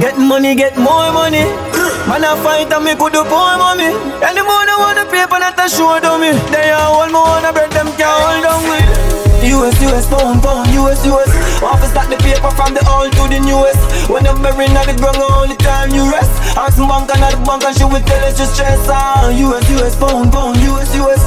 Get money, get more money. Man, I fight and me could do poor mommy. And the more I want the paper, not a show to me. They are all me wanna bread, them can't hold on with. US, US, pound, pound, US, US. Office start the paper from the old to the newest. When I'm buried on the ground, all the time you rest. Ask bank and the bank and she will tell us just stress. Ah, US, US, pound, pound, US, US.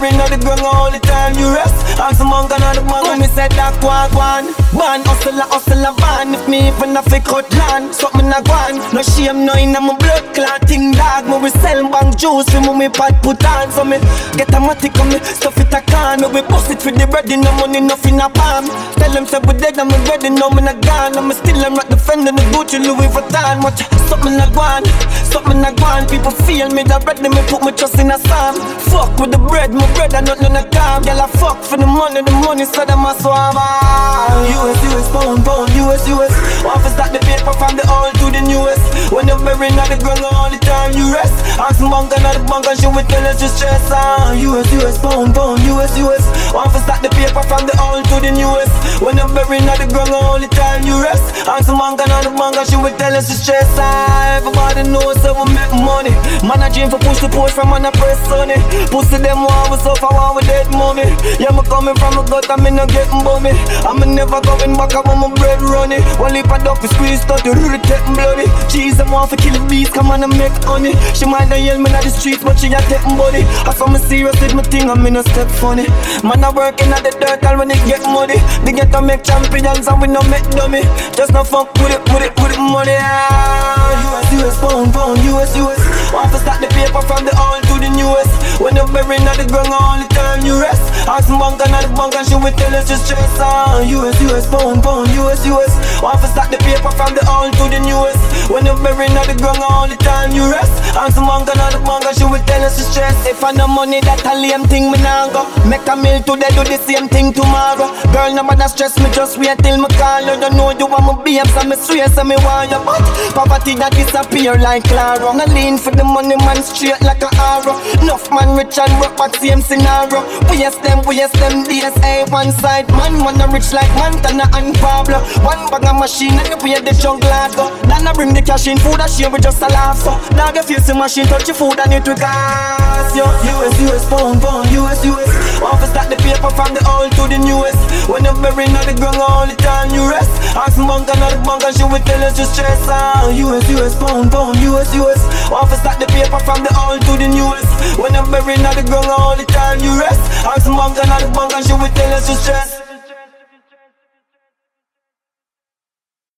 When buried on the ground, all the time you rest. Ask bank and the bank and me said that walk one. Man, hustle a hustle a van. If me even a fake cut land, something a gone. No shame, no in my blood clotting dog. Me we sell bank juice, we me pot put on. So me get a matic on me, stuff it a can. Me we bust it for the bread, no money, nothing a palm. Tell them say we dead, I'm ready, no me not gone. I'm still I'm not defending the Gucci Louis Vuitton. Watch something a gone, something. People feel me, that bread, me put my trust in a psalm. Fuck with the bread, my bread, I nothing a calm. Girl, I fuck for the money, the money, so them a swab. US, US, pound, pound, US, US. Office start the paper from the old to the newest. When you're buried on the ground, all the time you rest. Ask bank and the bank and she will tell us to stress. Ah, US, US, pound, pound, US, US. Office start the paper from the old to the newest. When you're buried on the ground, the time you rest. Ask bank and the bank and she will tell us to stress. Ah, everybody knows that we make money. Man, I dream for push the push from man, I press sunny. Pussy them want we suffer, want we dead mommy. Yeah, me coming from a gut, I'm in a getting bummy. I'm never going back, I want my bread running. One lip of duck, squeeze, start to really take bloody. Cheese, I'm want for killing bees, come on and make honey. She might not yell me on the streets, but she a taking body. I saw me serious with my thing, I'm in a step funny. Man, I working at the dirt, all when it get money. They get to make champions, and we no make dummy. Just no fuck with it, with it, with it, money. Ah, US, US, pound, pound, US, US. Want to start the paper from the old to the newest. When you're buried on the ground, all Ask bank and the bank and she will tell us to stress. Ah, US, US, pound, pound, US, US. Want to start the paper from the old to the newest. When you're buried on the ground, all the time you rest. And the bank and she will tell us to stress. If I no money, that a lame thing me nah go. Make a meal today, do the same thing tomorrow. Girl, no matter stress me, just wait till me call you. Don't know you want me babes, so me swear, so me want you. But poverty that disappear like Claro. No lean for the money, man, straight like a arrow. Enough man rich and work, but same scenario. We yes them, we yes them, DSA one side. Man, wanna rich like Montana and Pablo. One bag of machine and you pay the jungle go. Bring the cash in, food I share with just a laugh. So, dog if you see machine, touch your food and it will gas. Yo, US, US, pound, pound, US, US. Want to the paper from the old to the newest. When you're buried on the ground, all the time you rest. Ask bank and the bank and she will tell us to stress. Ah, US, US, pound, pound, US, US. Want to the paper from the old to the newest. When you're buried on the ground, all the time you rest. Ask bank and the bank and she will tell us to stress.